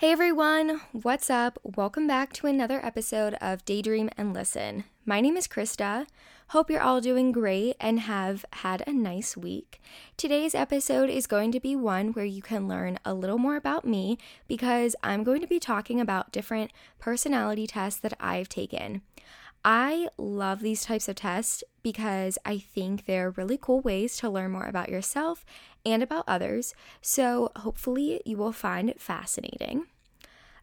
Hey everyone, what's up? Welcome back to another episode of Daydream and Listen. My name is Christa. Hope you're all doing great and have had a nice week. Today's episode is going to be one where you can learn a little more about me because I'm going to be talking about different personality tests that I've taken. I love these types of tests because I think they're really cool ways to learn more about yourself and about others. So hopefully you will find it fascinating.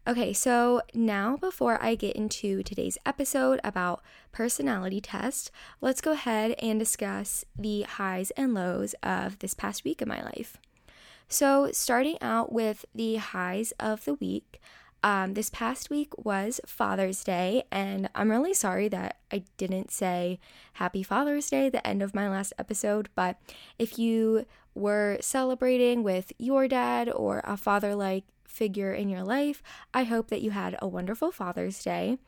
Okay, so now before I get into today's episode about personality tests, let's go ahead and discuss the highs and lows of this past week in my life. So, starting out with the highs of the week, um, this past week was Father's Day, and I'm really sorry that I didn't say Happy Father's Day the end of my last episode. But if you were celebrating with your dad or a father like figure in your life, I hope that you had a wonderful Father's Day.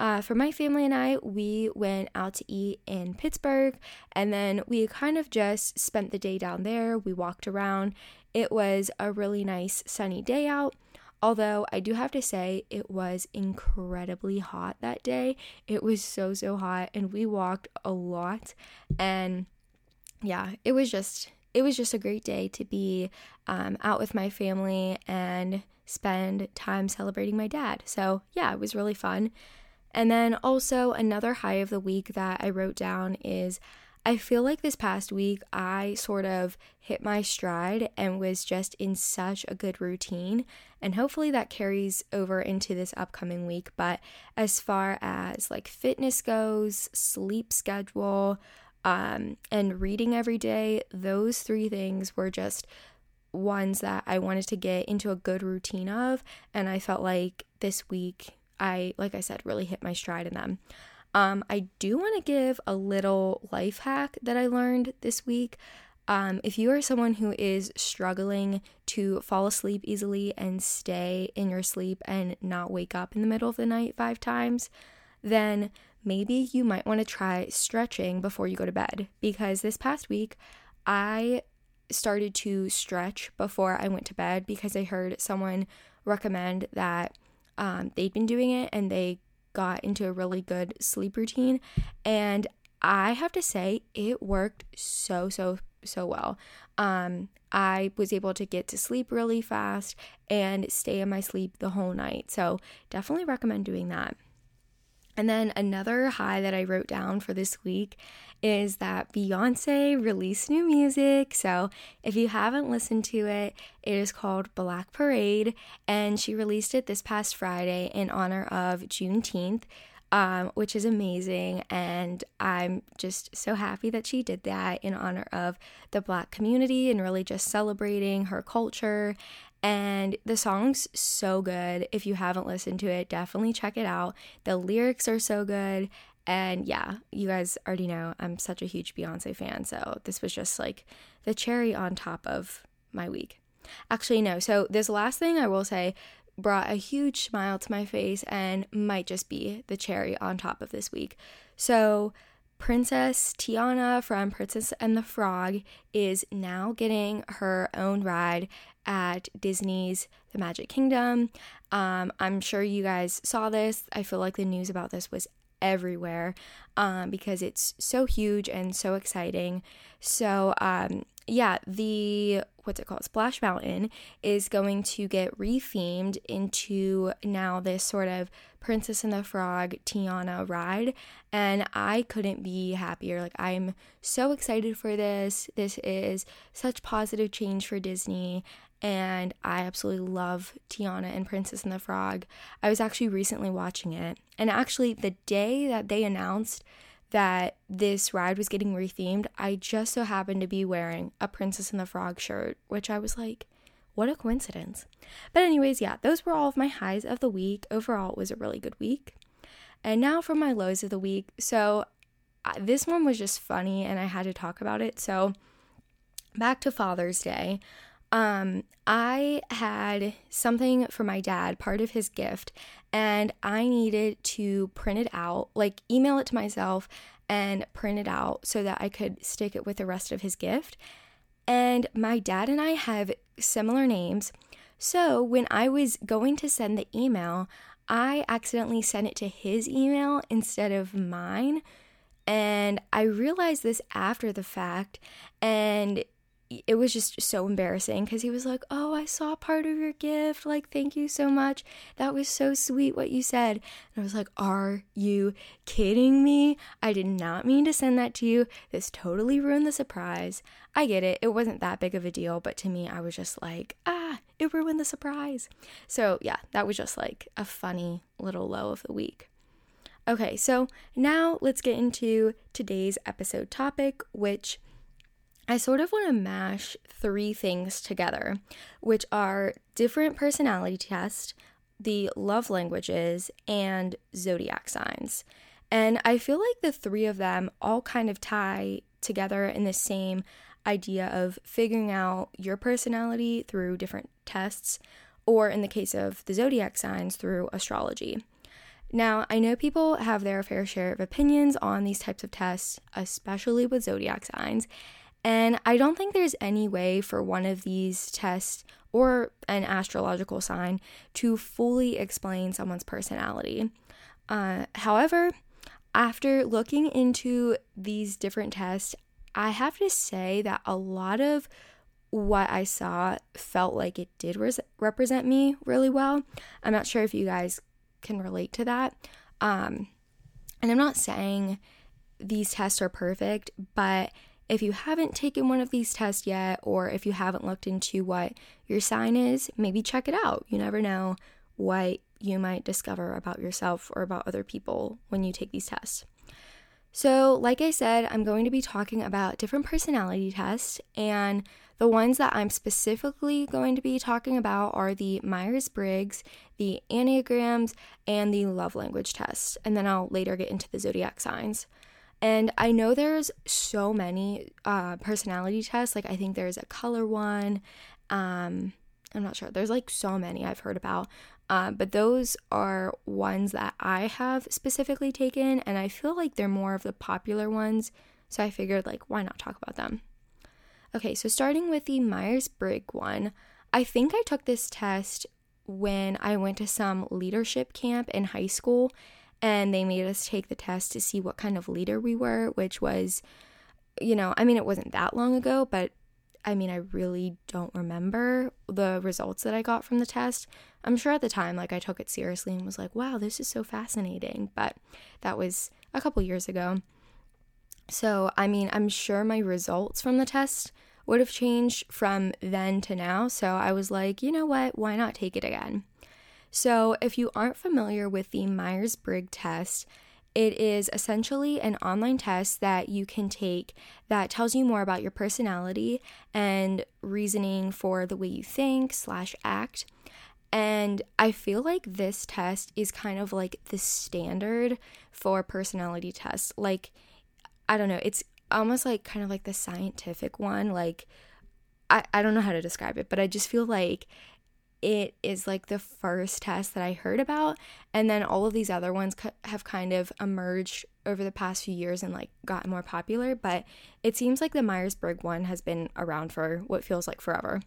Uh, for my family and I, we went out to eat in Pittsburgh and then we kind of just spent the day down there. We walked around. It was a really nice sunny day out. Although I do have to say, it was incredibly hot that day. It was so, so hot, and we walked a lot. And yeah, it was just. It was just a great day to be um, out with my family and spend time celebrating my dad. So, yeah, it was really fun. And then also, another high of the week that I wrote down is I feel like this past week I sort of hit my stride and was just in such a good routine. And hopefully that carries over into this upcoming week. But as far as like fitness goes, sleep schedule, um, and reading every day, those three things were just ones that I wanted to get into a good routine of. And I felt like this week, I, like I said, really hit my stride in them. Um, I do want to give a little life hack that I learned this week. Um, if you are someone who is struggling to fall asleep easily and stay in your sleep and not wake up in the middle of the night five times, then maybe you might want to try stretching before you go to bed. Because this past week, I started to stretch before I went to bed because I heard someone recommend that um, they'd been doing it and they got into a really good sleep routine. And I have to say, it worked so, so, so well. Um, I was able to get to sleep really fast and stay in my sleep the whole night. So, definitely recommend doing that. And then another high that I wrote down for this week is that Beyonce released new music. So if you haven't listened to it, it is called Black Parade, and she released it this past Friday in honor of Juneteenth. Um, which is amazing. And I'm just so happy that she did that in honor of the Black community and really just celebrating her culture and the song's so good. If you haven't listened to it, definitely check it out. The lyrics are so good. And yeah, you guys already know I'm such a huge Beyonce fan. So this was just like the cherry on top of my week. Actually, no. So this last thing I will say brought a huge smile to my face and might just be the cherry on top of this week. So Princess Tiana from Princess and the Frog is now getting her own ride at Disney's The Magic Kingdom. Um, I'm sure you guys saw this. I feel like the news about this was everywhere um, because it's so huge and so exciting. So, um, yeah, the what's it called? Splash Mountain is going to get rethemed into now this sort of Princess and the Frog Tiana ride. And I couldn't be happier. Like, I'm so excited for this. This is such positive change for Disney and I absolutely love Tiana and Princess and the Frog. I was actually recently watching it, and actually, the day that they announced that this ride was getting rethemed, I just so happened to be wearing a Princess and the Frog shirt, which I was like, what a coincidence. But, anyways, yeah, those were all of my highs of the week. Overall, it was a really good week. And now for my lows of the week. So, this one was just funny, and I had to talk about it. So, back to Father's Day. Um, I had something for my dad, part of his gift, and I needed to print it out, like email it to myself and print it out so that I could stick it with the rest of his gift. And my dad and I have similar names. So when I was going to send the email, I accidentally sent it to his email instead of mine. And I realized this after the fact. And it was just so embarrassing because he was like, Oh, I saw part of your gift. Like, thank you so much. That was so sweet what you said. And I was like, Are you kidding me? I did not mean to send that to you. This totally ruined the surprise. I get it. It wasn't that big of a deal. But to me, I was just like, Ah, it ruined the surprise. So, yeah, that was just like a funny little low of the week. Okay, so now let's get into today's episode topic, which I sort of want to mash three things together, which are different personality tests, the love languages, and zodiac signs. And I feel like the three of them all kind of tie together in the same idea of figuring out your personality through different tests, or in the case of the zodiac signs, through astrology. Now, I know people have their fair share of opinions on these types of tests, especially with zodiac signs, and I don't think there's any way for one of these tests or an astrological sign to fully explain someone's personality. Uh, however, after looking into these different tests, I have to say that a lot of what I saw felt like it did res- represent me really well. I'm not sure if you guys can relate to that. Um, and I'm not saying these tests are perfect, but if you haven't taken one of these tests yet, or if you haven't looked into what your sign is, maybe check it out. You never know what you might discover about yourself or about other people when you take these tests. So, like I said, I'm going to be talking about different personality tests, and the ones that I'm specifically going to be talking about are the Myers Briggs, the Enneagrams, and the love language test. And then I'll later get into the zodiac signs. And I know there's so many uh, personality tests. Like, I think there's a color one. Um, I'm not sure. There's like so many I've heard about. Uh, but those are ones that I have specifically taken, and I feel like they're more of the popular ones. So I figured, like, why not talk about them? Okay, so starting with the Myers Briggs one, I think I took this test when I went to some leadership camp in high school, and they made us take the test to see what kind of leader we were, which was, you know, I mean, it wasn't that long ago, but I mean, I really don't remember the results that I got from the test. I'm sure at the time, like, I took it seriously and was like, wow, this is so fascinating. But that was a couple years ago. So, I mean, I'm sure my results from the test would have changed from then to now. So I was like, you know what? Why not take it again? So, if you aren't familiar with the Myers Briggs test, it is essentially an online test that you can take that tells you more about your personality and reasoning for the way you think slash act. And I feel like this test is kind of like the standard for personality tests. Like, I don't know, it's almost like kind of like the scientific one. Like, I, I don't know how to describe it, but I just feel like it is like the first test that I heard about. And then all of these other ones have kind of emerged over the past few years and like gotten more popular. But it seems like the Myers Briggs one has been around for what feels like forever.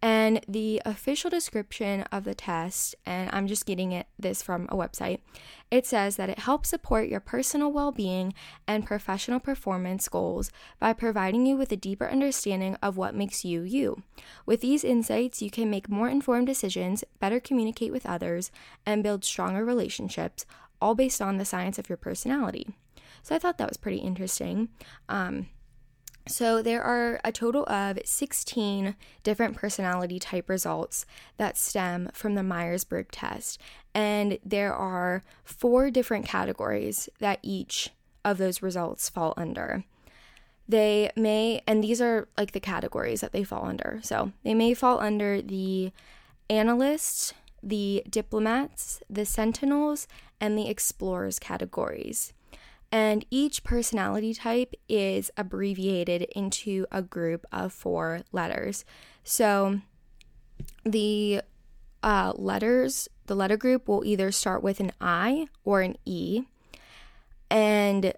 And the official description of the test, and I'm just getting it this from a website, it says that it helps support your personal well being and professional performance goals by providing you with a deeper understanding of what makes you you. With these insights, you can make more informed decisions, better communicate with others, and build stronger relationships, all based on the science of your personality. So I thought that was pretty interesting. Um, so, there are a total of 16 different personality type results that stem from the Myers Briggs test. And there are four different categories that each of those results fall under. They may, and these are like the categories that they fall under. So, they may fall under the analysts, the diplomats, the sentinels, and the explorers categories. And each personality type is abbreviated into a group of four letters. So the uh, letters, the letter group will either start with an I or an E. And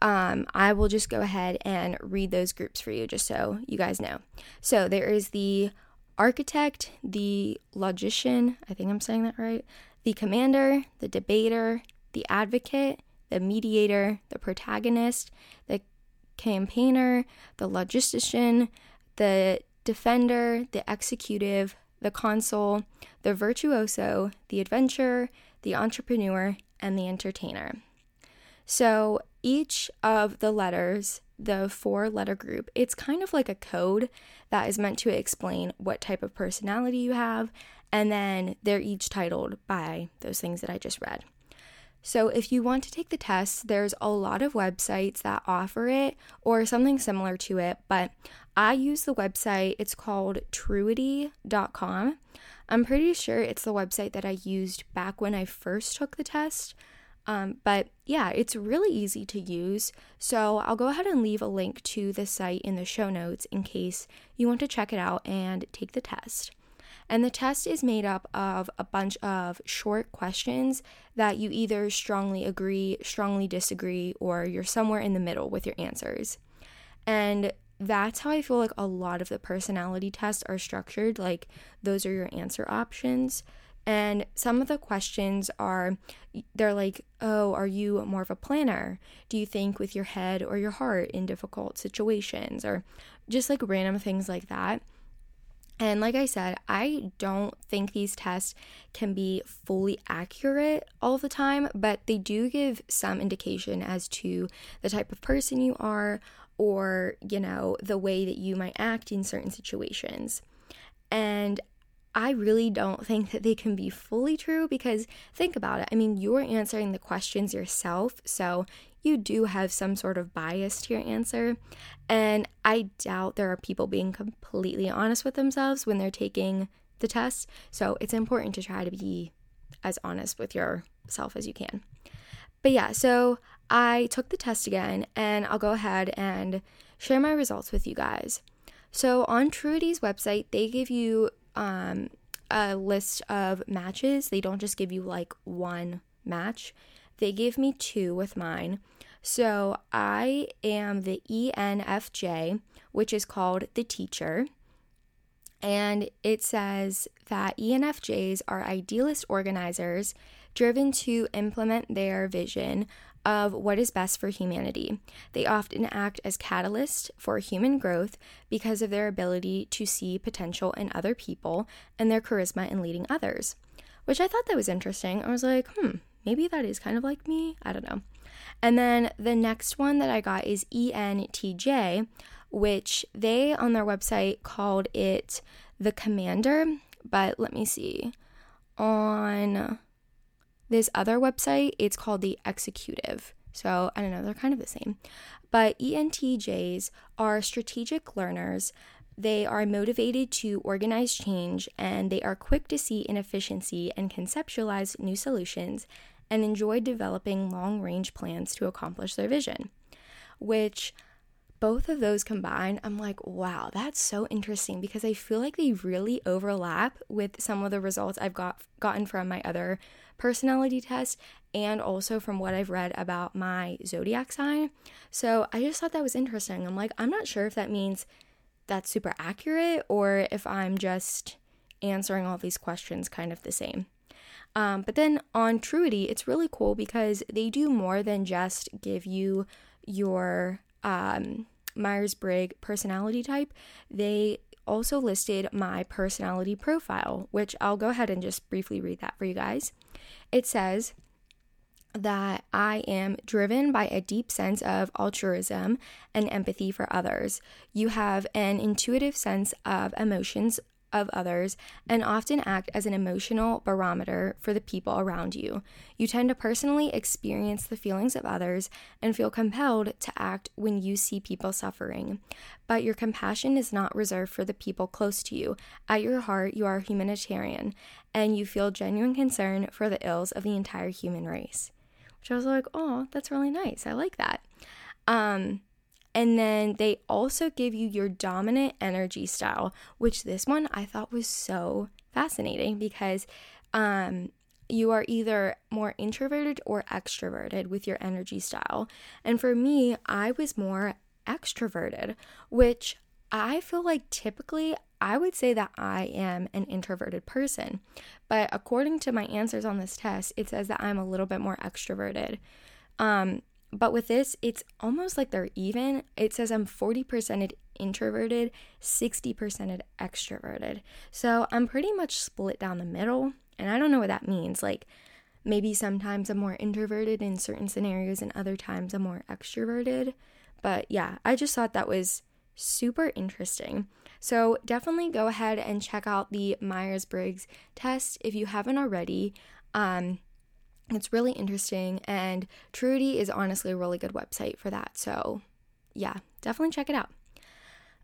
um, I will just go ahead and read those groups for you just so you guys know. So there is the architect, the logician, I think I'm saying that right, the commander, the debater, the advocate, the mediator, the protagonist, the campaigner, the logistician, the defender, the executive, the consul, the virtuoso, the adventurer, the entrepreneur, and the entertainer. So each of the letters, the four letter group, it's kind of like a code that is meant to explain what type of personality you have, and then they're each titled by those things that I just read. So, if you want to take the test, there's a lot of websites that offer it or something similar to it, but I use the website, it's called truity.com. I'm pretty sure it's the website that I used back when I first took the test. Um, but yeah, it's really easy to use. So I'll go ahead and leave a link to the site in the show notes in case you want to check it out and take the test. And the test is made up of a bunch of short questions that you either strongly agree, strongly disagree, or you're somewhere in the middle with your answers. And that's how I feel like a lot of the personality tests are structured. Like, those are your answer options. And some of the questions are they're like, oh, are you more of a planner? Do you think with your head or your heart in difficult situations? Or just like random things like that. And like I said, I don't think these tests can be fully accurate all the time, but they do give some indication as to the type of person you are or, you know, the way that you might act in certain situations. And I really don't think that they can be fully true because think about it. I mean, you're answering the questions yourself, so you do have some sort of bias to your answer. And I doubt there are people being completely honest with themselves when they're taking the test. So it's important to try to be as honest with yourself as you can. But yeah, so I took the test again and I'll go ahead and share my results with you guys. So on Truity's website, they give you um, a list of matches. They don't just give you like one match, they gave me two with mine. So I am the ENFJ, which is called the teacher. And it says that ENFJs are idealist organizers driven to implement their vision of what is best for humanity. They often act as catalysts for human growth because of their ability to see potential in other people and their charisma in leading others. Which I thought that was interesting. I was like, hmm, maybe that is kind of like me. I don't know. And then the next one that I got is ENTJ, which they on their website called it the commander. But let me see. On this other website, it's called the executive. So I don't know, they're kind of the same. But ENTJs are strategic learners. They are motivated to organize change and they are quick to see inefficiency and conceptualize new solutions and enjoy developing long range plans to accomplish their vision. Which both of those combined, I'm like, wow, that's so interesting because I feel like they really overlap with some of the results I've got gotten from my other personality test and also from what I've read about my zodiac sign. So I just thought that was interesting. I'm like, I'm not sure if that means that's super accurate or if I'm just answering all these questions kind of the same. Um, but then on Truity, it's really cool because they do more than just give you your um, Myers Briggs personality type. They also listed my personality profile, which I'll go ahead and just briefly read that for you guys. It says, that I am driven by a deep sense of altruism and empathy for others. You have an intuitive sense of emotions of others and often act as an emotional barometer for the people around you. You tend to personally experience the feelings of others and feel compelled to act when you see people suffering. But your compassion is not reserved for the people close to you. At your heart, you are a humanitarian and you feel genuine concern for the ills of the entire human race. Which I was like, oh, that's really nice. I like that. Um, and then they also give you your dominant energy style, which this one I thought was so fascinating because um, you are either more introverted or extroverted with your energy style. And for me, I was more extroverted, which I feel like typically I would say that I am an introverted person. But according to my answers on this test, it says that I'm a little bit more extroverted. Um, but with this, it's almost like they're even. It says I'm 40% introverted, 60% extroverted. So I'm pretty much split down the middle. And I don't know what that means. Like, maybe sometimes I'm more introverted in certain scenarios, and other times I'm more extroverted. But yeah, I just thought that was super interesting. So definitely go ahead and check out the Myers Briggs test if you haven't already. Um, it's really interesting, and Truity is honestly a really good website for that. So, yeah, definitely check it out.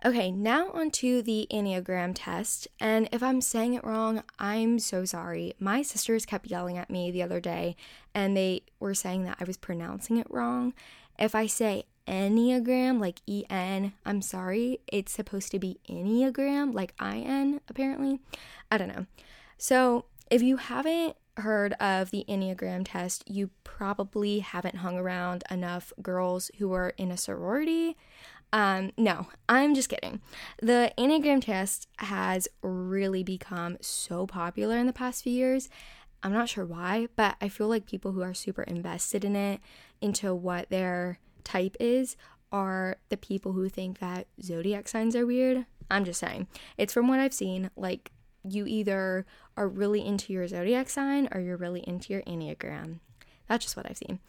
Okay, now onto the Enneagram test. And if I'm saying it wrong, I'm so sorry. My sisters kept yelling at me the other day and they were saying that I was pronouncing it wrong. If I say Enneagram, like E N, I'm sorry. It's supposed to be Enneagram, like I N, apparently. I don't know. So if you haven't heard of the Enneagram test, you probably haven't hung around enough girls who are in a sorority. Um, no, I'm just kidding. The Enneagram test has really become so popular in the past few years. I'm not sure why, but I feel like people who are super invested in it, into what their type is, are the people who think that zodiac signs are weird. I'm just saying. It's from what I've seen. Like, you either are really into your zodiac sign or you're really into your Enneagram. That's just what I've seen.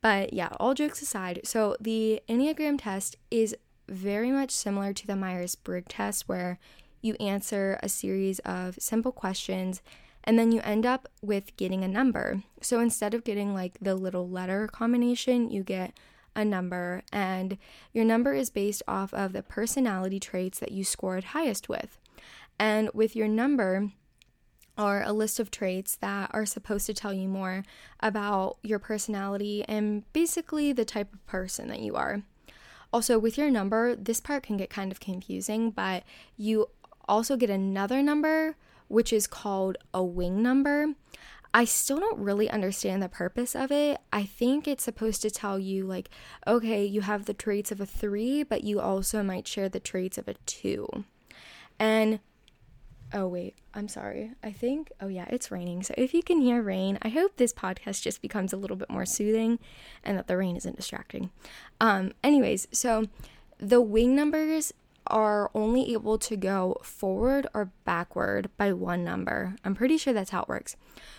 But yeah, all jokes aside, so the Enneagram test is very much similar to the Myers Briggs test, where you answer a series of simple questions and then you end up with getting a number. So instead of getting like the little letter combination, you get a number, and your number is based off of the personality traits that you scored highest with. And with your number, are a list of traits that are supposed to tell you more about your personality and basically the type of person that you are. Also, with your number, this part can get kind of confusing, but you also get another number which is called a wing number. I still don't really understand the purpose of it. I think it's supposed to tell you, like, okay, you have the traits of a three, but you also might share the traits of a two. And Oh, wait, I'm sorry. I think, oh, yeah, it's raining. So if you can hear rain, I hope this podcast just becomes a little bit more soothing and that the rain isn't distracting. Um, anyways, so the wing numbers are only able to go forward or backward by one number. I'm pretty sure that's how it works.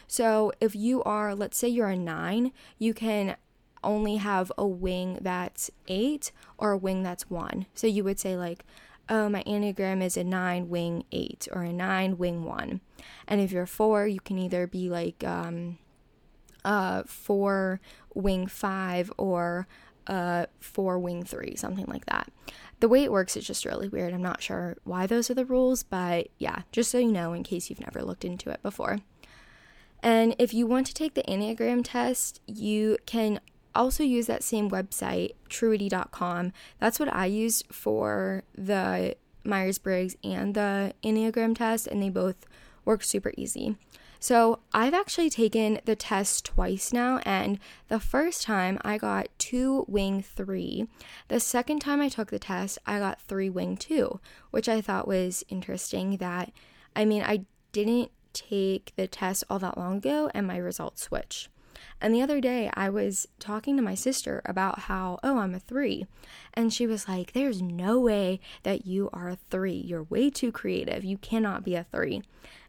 So if you are, let's say you're a nine, you can only have a wing that's eight or a wing that's one. So you would say, like, oh, my Enneagram is a nine wing eight or a nine wing one. And if you're four, you can either be like um, four wing five or uh, four wing three, something like that. The way it works is just really weird. I'm not sure why those are the rules, but yeah, just so you know in case you've never looked into it before. And if you want to take the Enneagram test, you can also use that same website, truity.com. That's what I used for the Myers Briggs and the Enneagram test, and they both work super easy. So, I've actually taken the test twice now, and the first time I got two wing three. The second time I took the test, I got three wing two, which I thought was interesting. That I mean, I didn't take the test all that long ago, and my results switched. And the other day, I was talking to my sister about how, oh, I'm a three. And she was like, there's no way that you are a three. You're way too creative. You cannot be a three.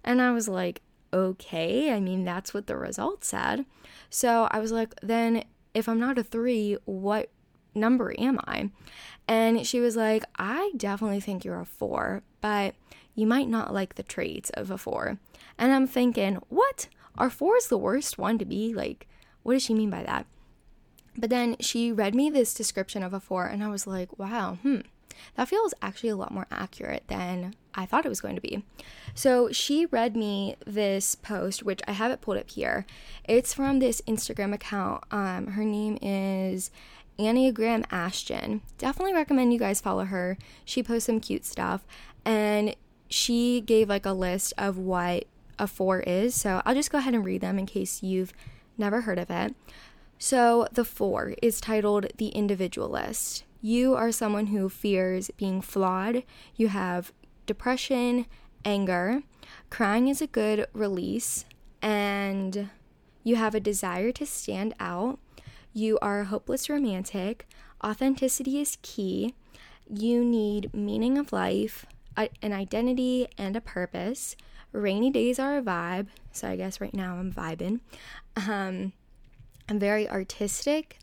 And I was like, okay. I mean, that's what the results said. So I was like, then if I'm not a three, what number am I? And she was like, I definitely think you're a four, but you might not like the traits of a four. And I'm thinking, what? Are is the worst one to be? Like, what does she mean by that? But then she read me this description of a four, and I was like, wow, hmm, that feels actually a lot more accurate than I thought it was going to be. So she read me this post, which I have it pulled up here. It's from this Instagram account. Um, her name is Enneagram Ashton. Definitely recommend you guys follow her. She posts some cute stuff, and she gave like a list of what a four is. So I'll just go ahead and read them in case you've Never heard of it. So, the four is titled The Individualist. You are someone who fears being flawed. You have depression, anger, crying is a good release, and you have a desire to stand out. You are a hopeless romantic. Authenticity is key. You need meaning of life, an identity, and a purpose. Rainy days are a vibe, so I guess right now I'm vibing. Um, I'm very artistic.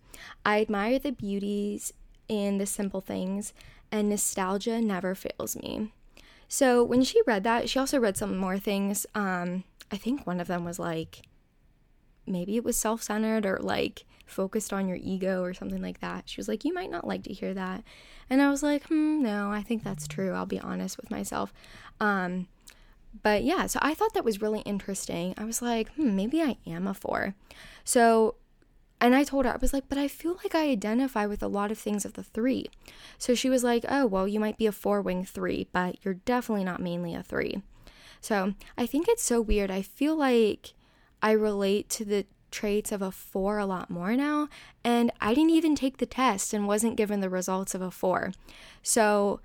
I admire the beauties in the simple things, and nostalgia never fails me. So when she read that, she also read some more things. Um, I think one of them was like, maybe it was self centered or like focused on your ego or something like that. She was like, You might not like to hear that. And I was like, Hmm, no, I think that's true. I'll be honest with myself. Um, but yeah, so I thought that was really interesting. I was like, hmm, maybe I am a four. So, and I told her, I was like, but I feel like I identify with a lot of things of the three. So she was like, oh, well, you might be a four wing three, but you're definitely not mainly a three. So I think it's so weird. I feel like I relate to the traits of a four a lot more now. And I didn't even take the test and wasn't given the results of a four. So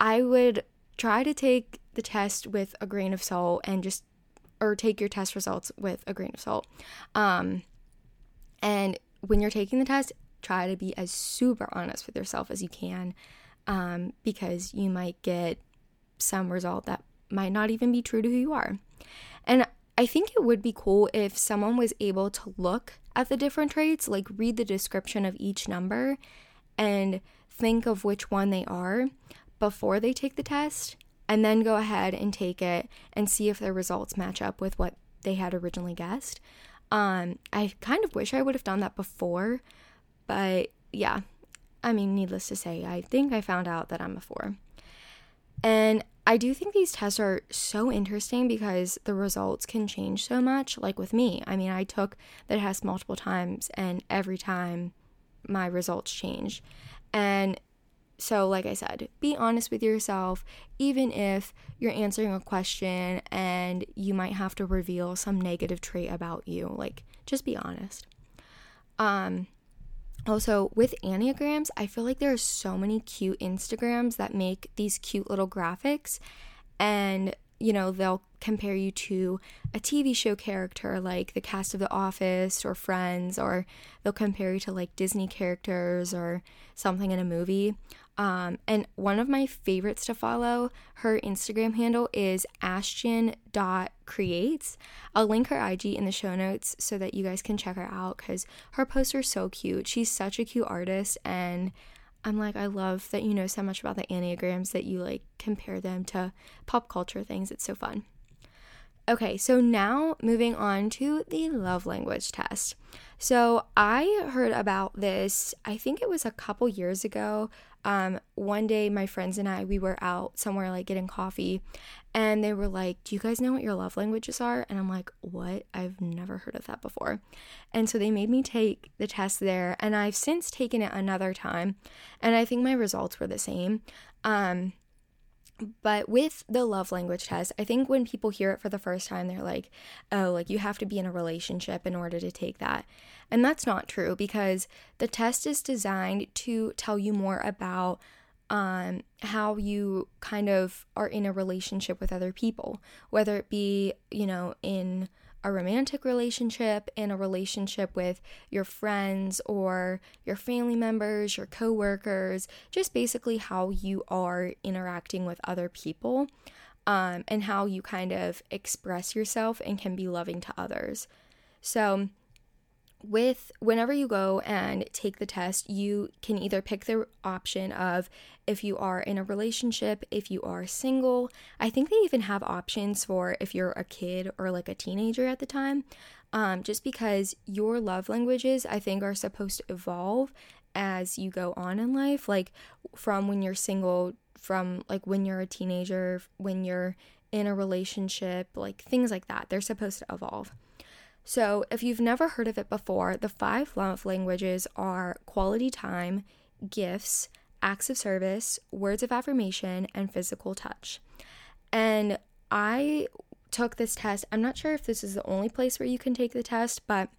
I would try to take the test with a grain of salt and just or take your test results with a grain of salt. Um, and when you're taking the test, try to be as super honest with yourself as you can um, because you might get some result that might not even be true to who you are. And I think it would be cool if someone was able to look at the different traits, like read the description of each number and think of which one they are before they take the test and then go ahead and take it and see if their results match up with what they had originally guessed. Um, I kind of wish I would have done that before, but yeah, I mean, needless to say, I think I found out that I'm a four. And I do think these tests are so interesting because the results can change so much. Like with me, I mean, I took the test multiple times, and every time my results change. And so, like I said, be honest with yourself, even if you're answering a question and you might have to reveal some negative trait about you. Like, just be honest. Um, also, with Enneagrams, I feel like there are so many cute Instagrams that make these cute little graphics, and you know, they'll compare you to a TV show character like the cast of The Office or Friends, or they'll compare you to like Disney characters or something in a movie. Um, and one of my favorites to follow, her Instagram handle is ashton.creates. I'll link her IG in the show notes so that you guys can check her out because her posts are so cute. She's such a cute artist, and I'm like, I love that you know so much about the Enneagrams that you like compare them to pop culture things. It's so fun. Okay, so now moving on to the love language test. So I heard about this, I think it was a couple years ago. Um, one day, my friends and I, we were out somewhere like getting coffee, and they were like, Do you guys know what your love languages are? And I'm like, What? I've never heard of that before. And so they made me take the test there, and I've since taken it another time, and I think my results were the same. Um, but with the love language test, I think when people hear it for the first time, they're like, oh, like you have to be in a relationship in order to take that. And that's not true because the test is designed to tell you more about um, how you kind of are in a relationship with other people, whether it be, you know, in a romantic relationship, in a relationship with your friends or your family members, your coworkers, just basically how you are interacting with other people um, and how you kind of express yourself and can be loving to others. So, with whenever you go and take the test, you can either pick the option of if you are in a relationship, if you are single. I think they even have options for if you're a kid or like a teenager at the time. Um, just because your love languages, I think, are supposed to evolve as you go on in life, like from when you're single, from like when you're a teenager, when you're in a relationship, like things like that. They're supposed to evolve. So, if you've never heard of it before, the five love languages are quality time, gifts, acts of service, words of affirmation, and physical touch. And I took this test. I'm not sure if this is the only place where you can take the test, but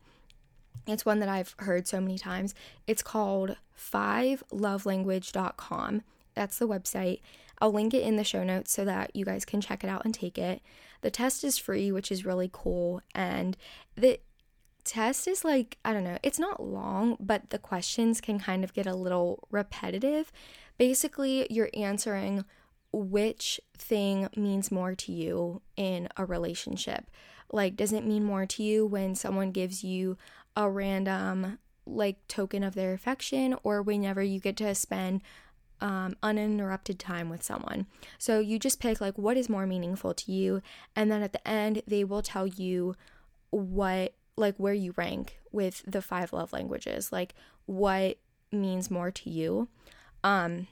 it's one that I've heard so many times. It's called fivelovelanguage.com. That's the website. I'll link it in the show notes so that you guys can check it out and take it. The test is free, which is really cool. And the test is like, I don't know, it's not long, but the questions can kind of get a little repetitive. Basically, you're answering which thing means more to you in a relationship. Like, does it mean more to you when someone gives you a random, like, token of their affection, or whenever you get to spend um, uninterrupted time with someone? So, you just pick, like, what is more meaningful to you, and then at the end, they will tell you what, like, where you rank with the five love languages, like, what means more to you. Um,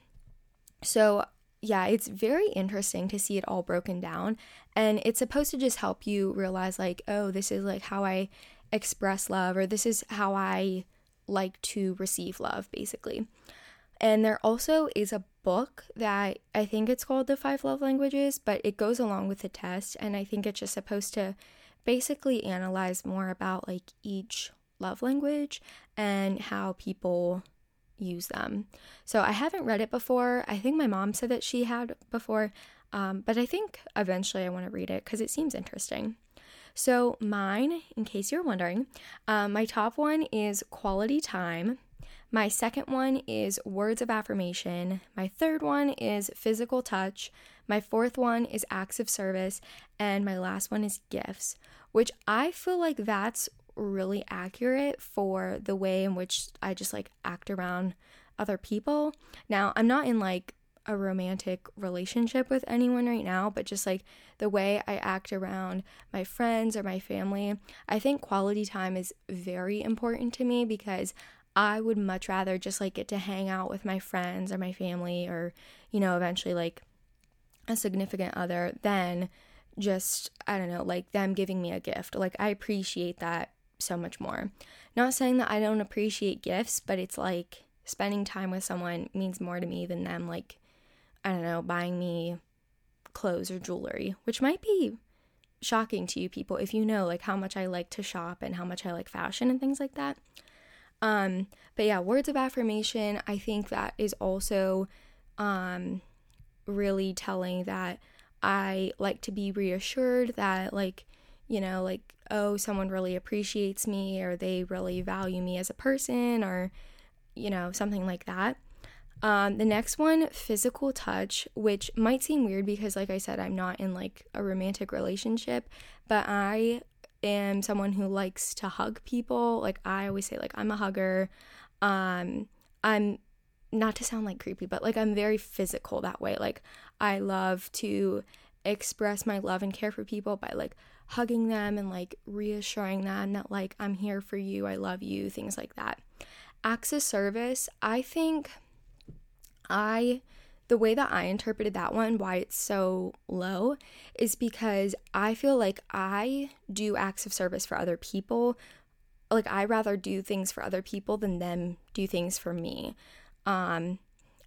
so yeah, it's very interesting to see it all broken down. And it's supposed to just help you realize, like, oh, this is like how I express love, or this is how I like to receive love, basically. And there also is a book that I think it's called The Five Love Languages, but it goes along with the test. And I think it's just supposed to basically analyze more about like each love language and how people use them. So I haven't read it before. I think my mom said that she had before, um, but I think eventually I want to read it because it seems interesting. So, mine, in case you're wondering, um, my top one is quality time. My second one is words of affirmation. My third one is physical touch. My fourth one is acts of service. And my last one is gifts, which I feel like that's really accurate for the way in which I just like act around other people. Now, I'm not in like a romantic relationship with anyone right now, but just like the way I act around my friends or my family, I think quality time is very important to me because I would much rather just like get to hang out with my friends or my family or, you know, eventually like a significant other than just, I don't know, like them giving me a gift. Like, I appreciate that so much more. Not saying that I don't appreciate gifts, but it's like spending time with someone means more to me than them, like, I don't know, buying me clothes or jewelry, which might be shocking to you people if you know like how much I like to shop and how much I like fashion and things like that. Um, but yeah, words of affirmation, I think that is also um really telling that I like to be reassured that like, you know, like oh, someone really appreciates me or they really value me as a person or, you know, something like that. Um, the next one, physical touch, which might seem weird because, like I said, I'm not in like a romantic relationship, but I am someone who likes to hug people. Like I always say, like I'm a hugger. Um, I'm not to sound like creepy, but like I'm very physical that way. Like I love to express my love and care for people by like hugging them and like reassuring them that like I'm here for you, I love you, things like that. Acts of service, I think I the way that I interpreted that one, why it's so low, is because I feel like I do acts of service for other people. Like I rather do things for other people than them do things for me. Um,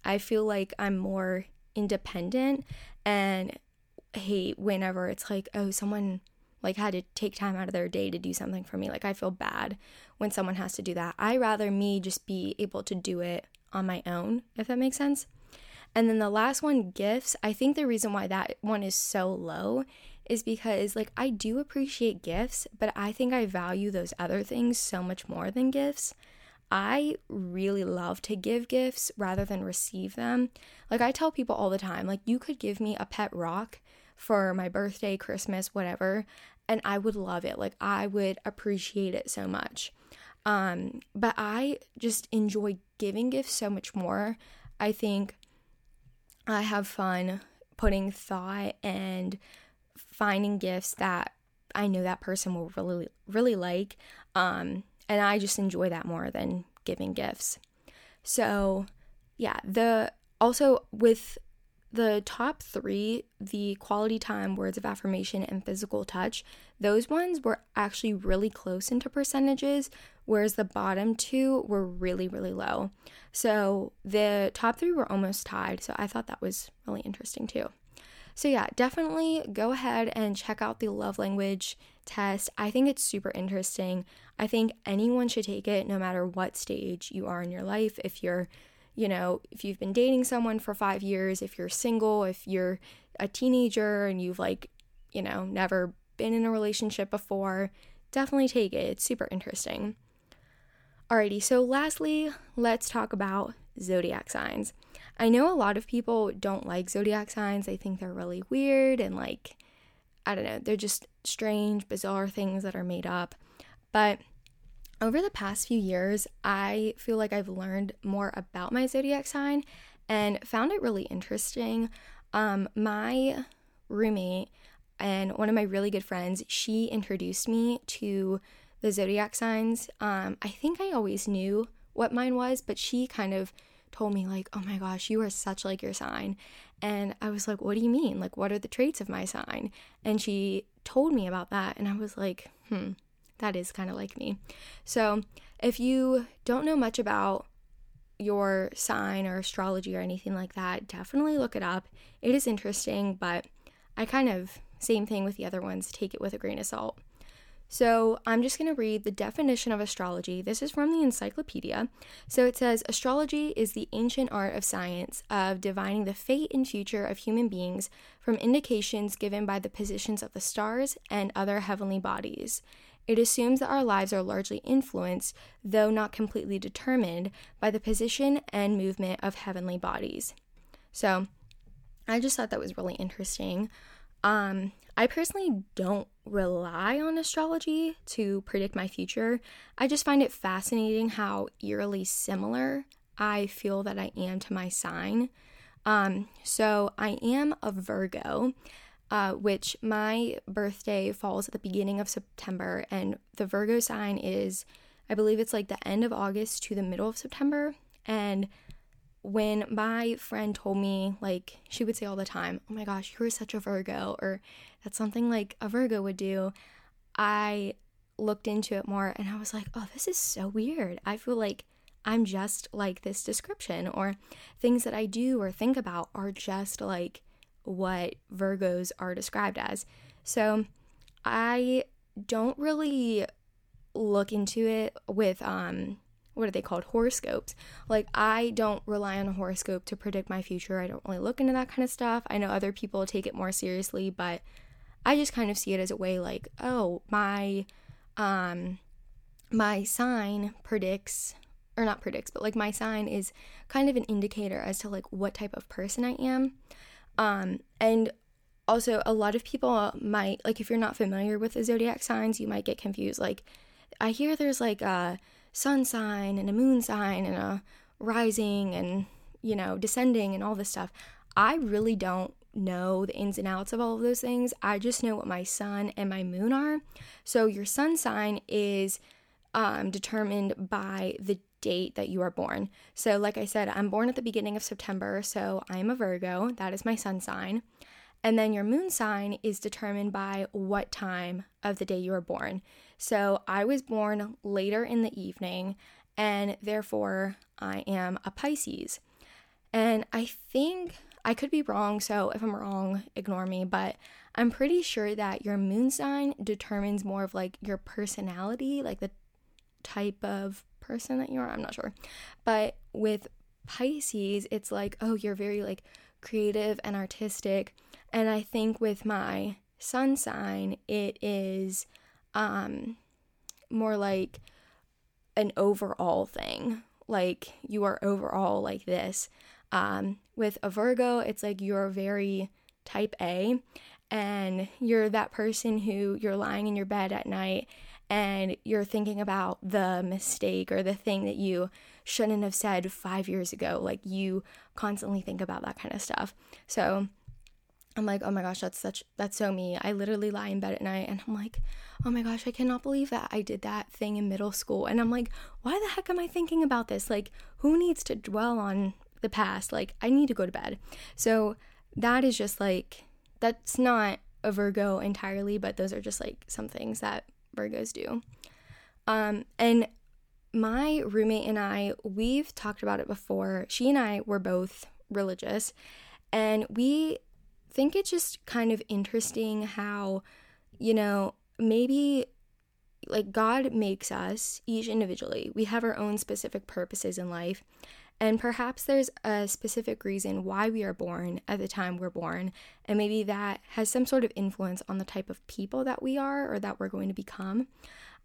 I feel like I'm more independent and hate whenever it's like, oh, someone like had to take time out of their day to do something for me. Like I feel bad when someone has to do that. I rather me just be able to do it on my own, if that makes sense. And then the last one, gifts. I think the reason why that one is so low is because like I do appreciate gifts, but I think I value those other things so much more than gifts. I really love to give gifts rather than receive them. Like I tell people all the time, like you could give me a pet rock for my birthday, Christmas, whatever, and I would love it. Like I would appreciate it so much. Um, but I just enjoy giving gifts so much more. I think I have fun putting thought and finding gifts that I know that person will really really like. Um, and I just enjoy that more than giving gifts. So, yeah, the also with the top three, the quality time, words of affirmation, and physical touch, those ones were actually really close into percentages, whereas the bottom two were really, really low. So the top three were almost tied. So I thought that was really interesting too. So, yeah, definitely go ahead and check out the love language test. I think it's super interesting. I think anyone should take it no matter what stage you are in your life. If you're you know, if you've been dating someone for five years, if you're single, if you're a teenager and you've like, you know, never been in a relationship before, definitely take it. It's super interesting. Alrighty, so lastly, let's talk about zodiac signs. I know a lot of people don't like zodiac signs. They think they're really weird and like, I don't know, they're just strange, bizarre things that are made up. But over the past few years, I feel like I've learned more about my zodiac sign and found it really interesting. Um, my roommate and one of my really good friends, she introduced me to the zodiac signs. Um, I think I always knew what mine was, but she kind of told me, like, oh my gosh, you are such like your sign. And I was like, what do you mean? Like, what are the traits of my sign? And she told me about that. And I was like, hmm, that is kind of like me. So if you don't know much about your sign or astrology or anything like that, definitely look it up. It is interesting, but I kind of, same thing with the other ones, take it with a grain of salt. So I'm just going to read the definition of astrology. This is from the encyclopedia. So it says Astrology is the ancient art of science of divining the fate and future of human beings from indications given by the positions of the stars and other heavenly bodies. It assumes that our lives are largely influenced, though not completely determined, by the position and movement of heavenly bodies. So I just thought that was really interesting. Um, I personally don't rely on astrology to predict my future. I just find it fascinating how eerily similar I feel that I am to my sign. Um, so I am a Virgo, uh, which my birthday falls at the beginning of September, and the Virgo sign is, I believe it's like the end of August to the middle of September. And when my friend told me, like, she would say all the time, Oh my gosh, you're such a Virgo, or that's something like a Virgo would do, I looked into it more and I was like, Oh, this is so weird. I feel like I'm just like this description, or things that I do or think about are just like what Virgos are described as. So I don't really look into it with um what are they called? Horoscopes. Like i don't rely on a horoscope to predict my future. I don't really look into that kind of stuff. I know other people take it more seriously but i just kind of see it as a way like oh my um my sign predicts or not predicts but like my sign is kind of an indicator as to like what type of person i am um and also a lot of people might like if you're not familiar with the zodiac signs you might get confused like i hear there's like a sun sign and a moon sign and a rising and, you know, descending and all this stuff. I really don't know the ins and outs of all of those things. I just know what my sun and my moon are. So your sun sign is um, determined by the date that you are born. So, like I said, I'm born at the beginning of September, so I'm a Virgo. That is my sun sign. And then your moon sign is determined by what time of the day you were born. So I was born later in the evening, and therefore I am a Pisces. And I think I could be wrong, so if I'm wrong, ignore me, but I'm pretty sure that your moon sign determines more of like your personality, like the type of person that you are. I'm not sure. But with Pisces, it's like, oh, you're very like creative and artistic. And I think with my sun sign, it is um, more like an overall thing. Like you are overall like this. Um, with a Virgo, it's like you're very type A and you're that person who you're lying in your bed at night and you're thinking about the mistake or the thing that you shouldn't have said five years ago. Like you constantly think about that kind of stuff. So I'm like, oh my gosh, that's such that's so me. I literally lie in bed at night and I'm like, oh my gosh, I cannot believe that I did that thing in middle school. And I'm like, why the heck am I thinking about this? Like, who needs to dwell on the past? Like, I need to go to bed. So that is just like that's not a Virgo entirely, but those are just like some things that Virgos do. Um, and my roommate and I, we've talked about it before. She and I were both religious, and we think it's just kind of interesting how, you know, maybe like God makes us each individually. We have our own specific purposes in life. And perhaps there's a specific reason why we are born at the time we're born, and maybe that has some sort of influence on the type of people that we are or that we're going to become.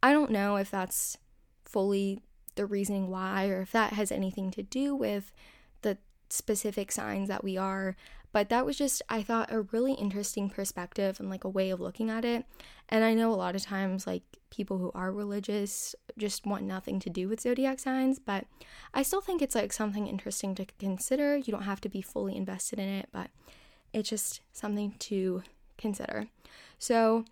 I don't know if that's fully the reasoning why or if that has anything to do with the specific signs that we are, but that was just, I thought, a really interesting perspective and like a way of looking at it. And I know a lot of times, like people who are religious just want nothing to do with zodiac signs, but I still think it's like something interesting to consider. You don't have to be fully invested in it, but it's just something to consider. So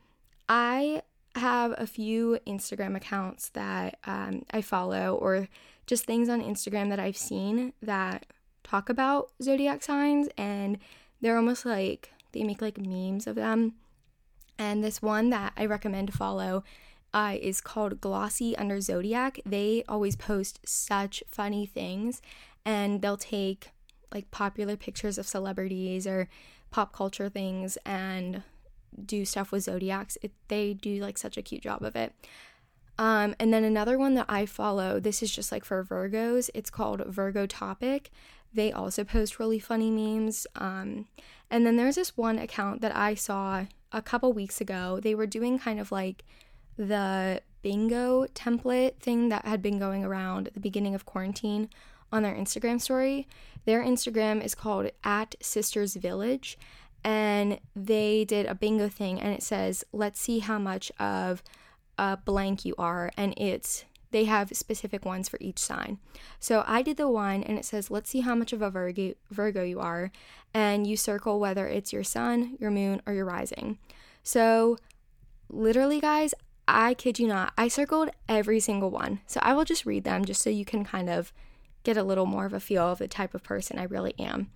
I have a few Instagram accounts that um, I follow, or just things on Instagram that I've seen that talk about zodiac signs and they're almost like they make like memes of them. And this one that I recommend to follow uh, is called Glossy Under Zodiac. They always post such funny things and they'll take like popular pictures of celebrities or pop culture things and do stuff with zodiacs. It, they do like such a cute job of it. Um, and then another one that I follow, this is just like for Virgos, it's called Virgo Topic. They also post really funny memes. Um, and then there's this one account that I saw a couple weeks ago. They were doing kind of like the bingo template thing that had been going around at the beginning of quarantine on their Instagram story. Their Instagram is called at Sisters Village. And they did a bingo thing and it says, let's see how much of a blank you are. And it's they have specific ones for each sign. So I did the one and it says, let's see how much of a Virgo, Virgo you are. And you circle whether it's your sun, your moon, or your rising. So literally, guys, I kid you not, I circled every single one. So I will just read them just so you can kind of get a little more of a feel of the type of person I really am.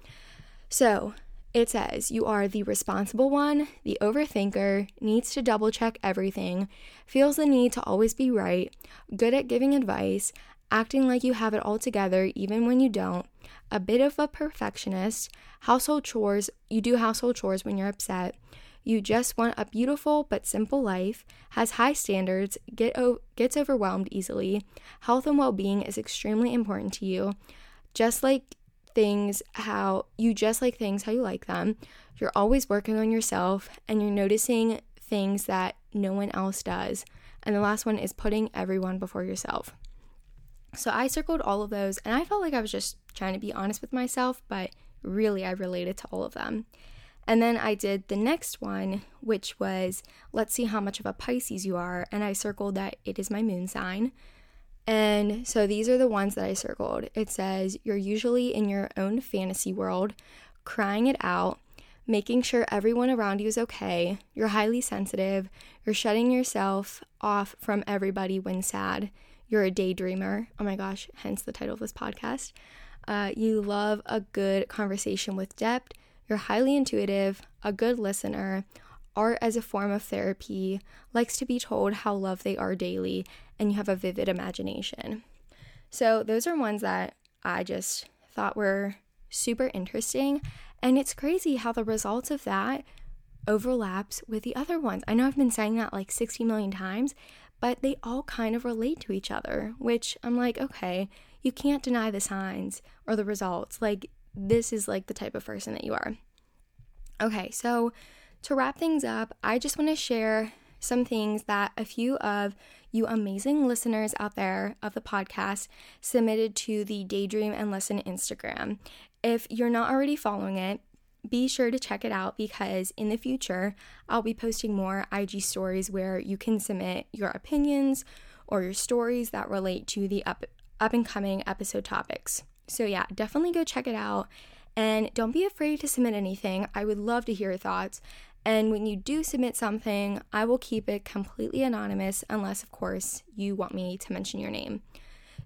So it says, You are the responsible one, the overthinker, needs to double check everything, feels the need to always be right, good at giving advice, acting like you have it all together even when you don't, a bit of a perfectionist, household chores, you do household chores when you're upset. You just want a beautiful but simple life, has high standards, get o- gets overwhelmed easily. Health and well being is extremely important to you. Just like things how you just like things how you like them. You're always working on yourself and you're noticing things that no one else does. And the last one is putting everyone before yourself. So I circled all of those and I felt like I was just trying to be honest with myself, but really I related to all of them. And then I did the next one, which was let's see how much of a Pisces you are. And I circled that it is my moon sign. And so these are the ones that I circled. It says, You're usually in your own fantasy world, crying it out, making sure everyone around you is okay. You're highly sensitive. You're shutting yourself off from everybody when sad. You're a daydreamer. Oh my gosh, hence the title of this podcast. Uh, you love a good conversation with depth. You're highly intuitive, a good listener, art as a form of therapy, likes to be told how loved they are daily, and you have a vivid imagination. So, those are ones that I just thought were super interesting. And it's crazy how the results of that overlaps with the other ones. I know I've been saying that like 60 million times, but they all kind of relate to each other, which I'm like, okay, you can't deny the signs or the results. Like, this is like the type of person that you are. Okay, so to wrap things up, I just want to share some things that a few of you amazing listeners out there of the podcast submitted to the Daydream and Listen Instagram. If you're not already following it, be sure to check it out because in the future, I'll be posting more IG stories where you can submit your opinions or your stories that relate to the up, up and coming episode topics. So, yeah, definitely go check it out. And don't be afraid to submit anything. I would love to hear your thoughts. And when you do submit something, I will keep it completely anonymous unless, of course, you want me to mention your name.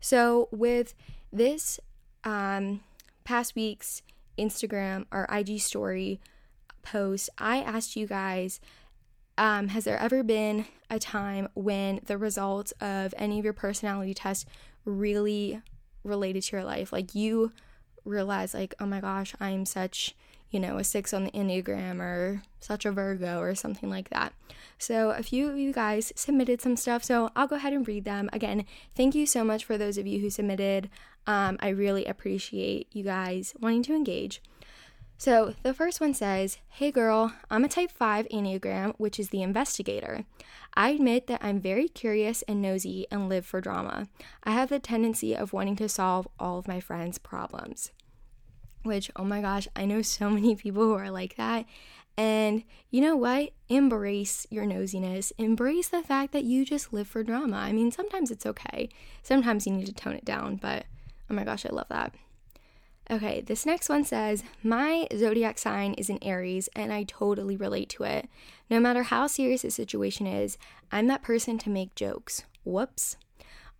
So, with this um, past week's Instagram or IG story post, I asked you guys um, Has there ever been a time when the results of any of your personality tests really related to your life? Like you realize, like, oh my gosh, I'm such you know, a six on the Enneagram or such a Virgo or something like that. So, a few of you guys submitted some stuff, so I'll go ahead and read them. Again, thank you so much for those of you who submitted. Um, I really appreciate you guys wanting to engage. So, the first one says, Hey girl, I'm a type 5 Enneagram, which is the investigator. I admit that I'm very curious and nosy and live for drama. I have the tendency of wanting to solve all of my friends' problems which, oh my gosh, I know so many people who are like that. And you know what? Embrace your nosiness. Embrace the fact that you just live for drama. I mean, sometimes it's okay. Sometimes you need to tone it down, but oh my gosh, I love that. Okay, this next one says, My zodiac sign is an Aries, and I totally relate to it. No matter how serious the situation is, I'm that person to make jokes. Whoops.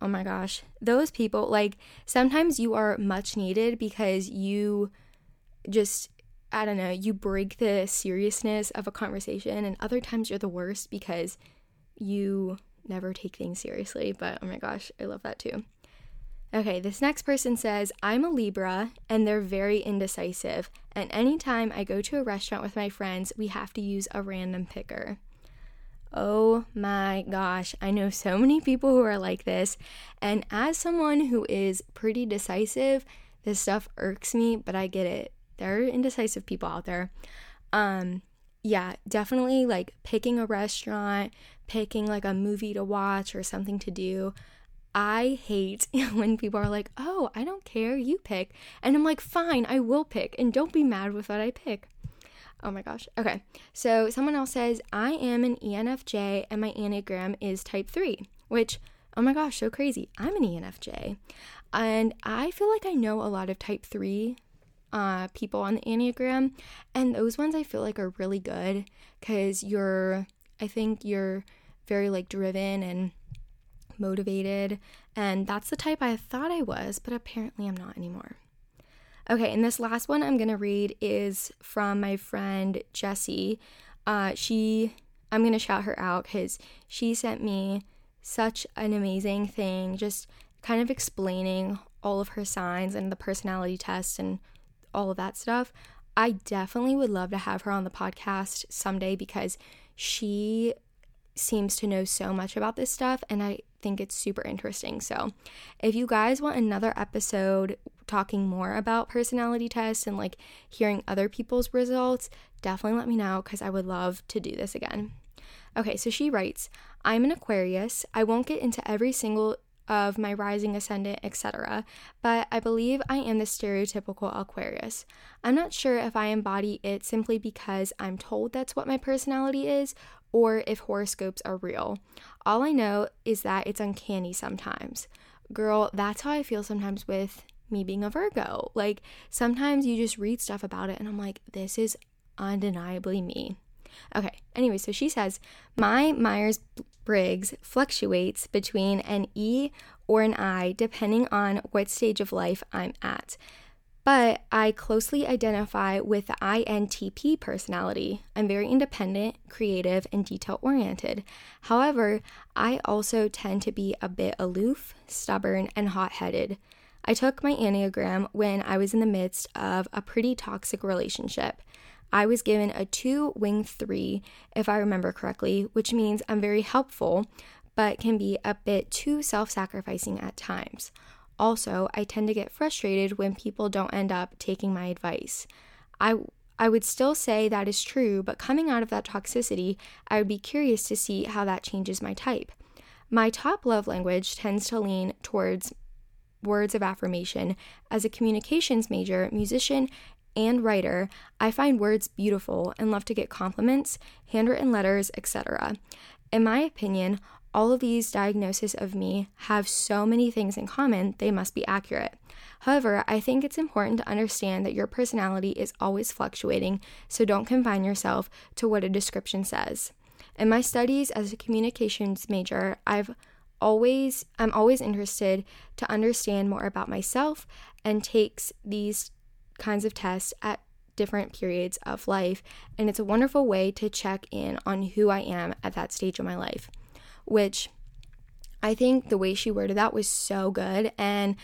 Oh my gosh. Those people, like, sometimes you are much needed because you just, I don't know, you break the seriousness of a conversation, and other times you're the worst because you never take things seriously. But oh my gosh, I love that too. Okay, this next person says, I'm a Libra and they're very indecisive. And anytime I go to a restaurant with my friends, we have to use a random picker. Oh my gosh, I know so many people who are like this. And as someone who is pretty decisive, this stuff irks me, but I get it. There are indecisive people out there. Um, yeah, definitely like picking a restaurant, picking like a movie to watch or something to do. I hate when people are like, oh, I don't care, you pick. And I'm like, fine, I will pick. And don't be mad with what I pick. Oh my gosh. Okay. So someone else says, I am an ENFJ and my Enneagram is type 3, which, oh my gosh, so crazy. I'm an ENFJ. And I feel like I know a lot of type 3 uh, people on the Enneagram. And those ones I feel like are really good because you're, I think you're very like driven and motivated. And that's the type I thought I was, but apparently I'm not anymore. Okay, and this last one I'm gonna read is from my friend Jessie. Uh, she, I'm gonna shout her out because she sent me such an amazing thing, just kind of explaining all of her signs and the personality test and all of that stuff. I definitely would love to have her on the podcast someday because she seems to know so much about this stuff and I think it's super interesting. So, if you guys want another episode talking more about personality tests and like hearing other people's results, definitely let me know because I would love to do this again. Okay, so she writes, I'm an Aquarius. I won't get into every single of my rising ascendant, etc., but I believe I am the stereotypical Aquarius. I'm not sure if I embody it simply because I'm told that's what my personality is or if horoscopes are real. All I know is that it's uncanny sometimes. Girl, that's how I feel sometimes with me being a Virgo. Like sometimes you just read stuff about it and I'm like, this is undeniably me. Okay, anyway, so she says, My Myers Briggs fluctuates between an E or an I depending on what stage of life I'm at. But I closely identify with the INTP personality. I'm very independent, creative, and detail oriented. However, I also tend to be a bit aloof, stubborn, and hot headed. I took my Enneagram when I was in the midst of a pretty toxic relationship. I was given a two wing three, if I remember correctly, which means I'm very helpful, but can be a bit too self sacrificing at times. Also, I tend to get frustrated when people don't end up taking my advice. I I would still say that is true, but coming out of that toxicity, I would be curious to see how that changes my type. My top love language tends to lean towards words of affirmation. As a communications major, musician, and writer, I find words beautiful and love to get compliments, handwritten letters, etc. In my opinion, all of these diagnoses of me have so many things in common, they must be accurate. However, I think it's important to understand that your personality is always fluctuating, so don't confine yourself to what a description says. In my studies as a communications major, I've always I'm always interested to understand more about myself and takes these kinds of tests at different periods of life, and it's a wonderful way to check in on who I am at that stage of my life. Which I think the way she worded that was so good, and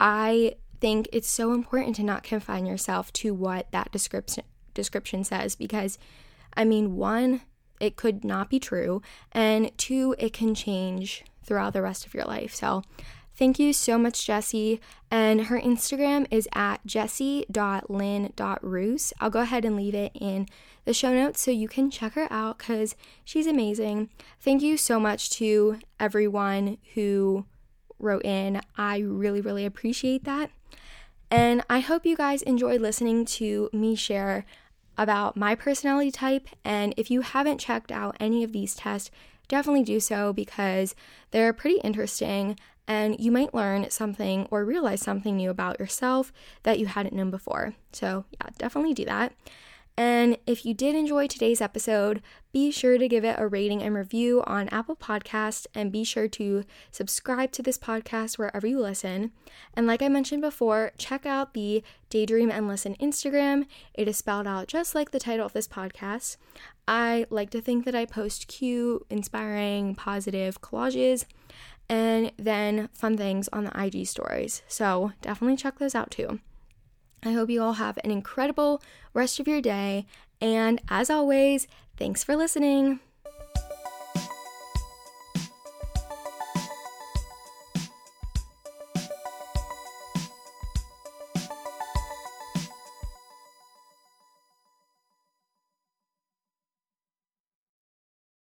I think it's so important to not confine yourself to what that description description says because, I mean, one, it could not be true, and two, it can change throughout the rest of your life. So, thank you so much, Jessie. And her Instagram is at jessie.lin.roos. I'll go ahead and leave it in the show notes so you can check her out because she's amazing. Thank you so much to everyone who wrote in. I really, really appreciate that. And I hope you guys enjoyed listening to me share about my personality type. And if you haven't checked out any of these tests, definitely do so because they're pretty interesting and you might learn something or realize something new about yourself that you hadn't known before. So, yeah, definitely do that. And if you did enjoy today's episode, be sure to give it a rating and review on Apple Podcasts and be sure to subscribe to this podcast wherever you listen. And like I mentioned before, check out the Daydream and Listen Instagram. It is spelled out just like the title of this podcast. I like to think that I post cute, inspiring, positive collages and then fun things on the IG stories. So definitely check those out too. I hope you all have an incredible rest of your day. And as always, thanks for listening.